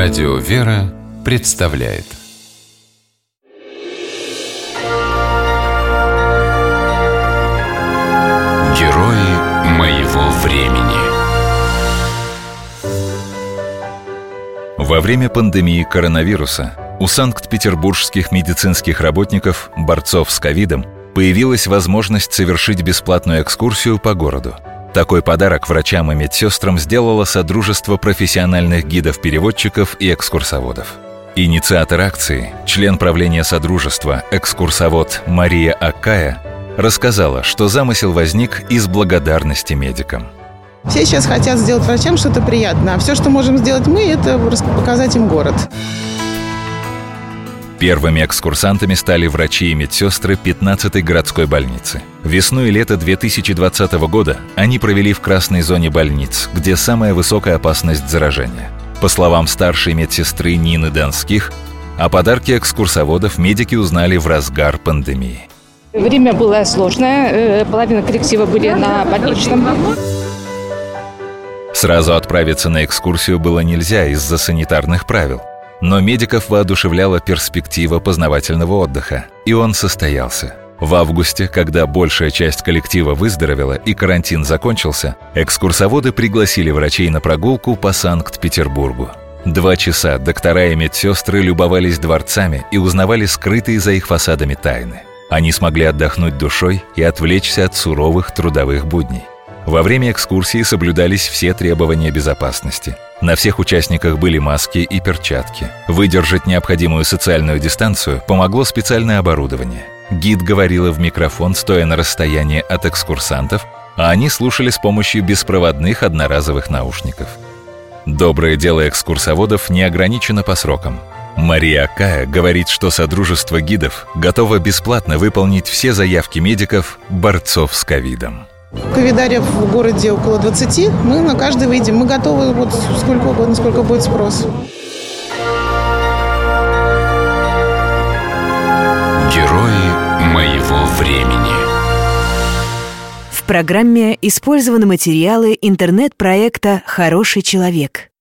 Радио «Вера» представляет. Герои моего времени. Во время пандемии коронавируса у санкт-петербургских медицинских работников, борцов с ковидом, появилась возможность совершить бесплатную экскурсию по городу – такой подарок врачам и медсестрам сделало Содружество профессиональных гидов-переводчиков и экскурсоводов. Инициатор акции, член правления Содружества, экскурсовод Мария Акая, рассказала, что замысел возник из благодарности медикам. Все сейчас хотят сделать врачам что-то приятное, а все, что можем сделать мы, это показать им город. Первыми экскурсантами стали врачи и медсестры 15-й городской больницы. Весну и лето 2020 года они провели в красной зоне больниц, где самая высокая опасность заражения. По словам старшей медсестры Нины Донских, о подарке экскурсоводов медики узнали в разгар пандемии. Время было сложное, э, половина коллектива были на больничном. Сразу отправиться на экскурсию было нельзя из-за санитарных правил. Но медиков воодушевляла перспектива познавательного отдыха, и он состоялся. В августе, когда большая часть коллектива выздоровела и карантин закончился, экскурсоводы пригласили врачей на прогулку по Санкт-Петербургу. Два часа доктора и медсестры любовались дворцами и узнавали скрытые за их фасадами тайны. Они смогли отдохнуть душой и отвлечься от суровых трудовых будней. Во время экскурсии соблюдались все требования безопасности. На всех участниках были маски и перчатки. Выдержать необходимую социальную дистанцию помогло специальное оборудование. Гид говорила в микрофон, стоя на расстоянии от экскурсантов, а они слушали с помощью беспроводных одноразовых наушников. Доброе дело экскурсоводов не ограничено по срокам. Мария Акая говорит, что Содружество гидов готово бесплатно выполнить все заявки медиков, борцов с ковидом. Ковидарев в городе около 20. Мы на каждый выйдем. Мы готовы вот сколько угодно, сколько будет спрос. Герои моего времени. В программе использованы материалы интернет-проекта «Хороший человек».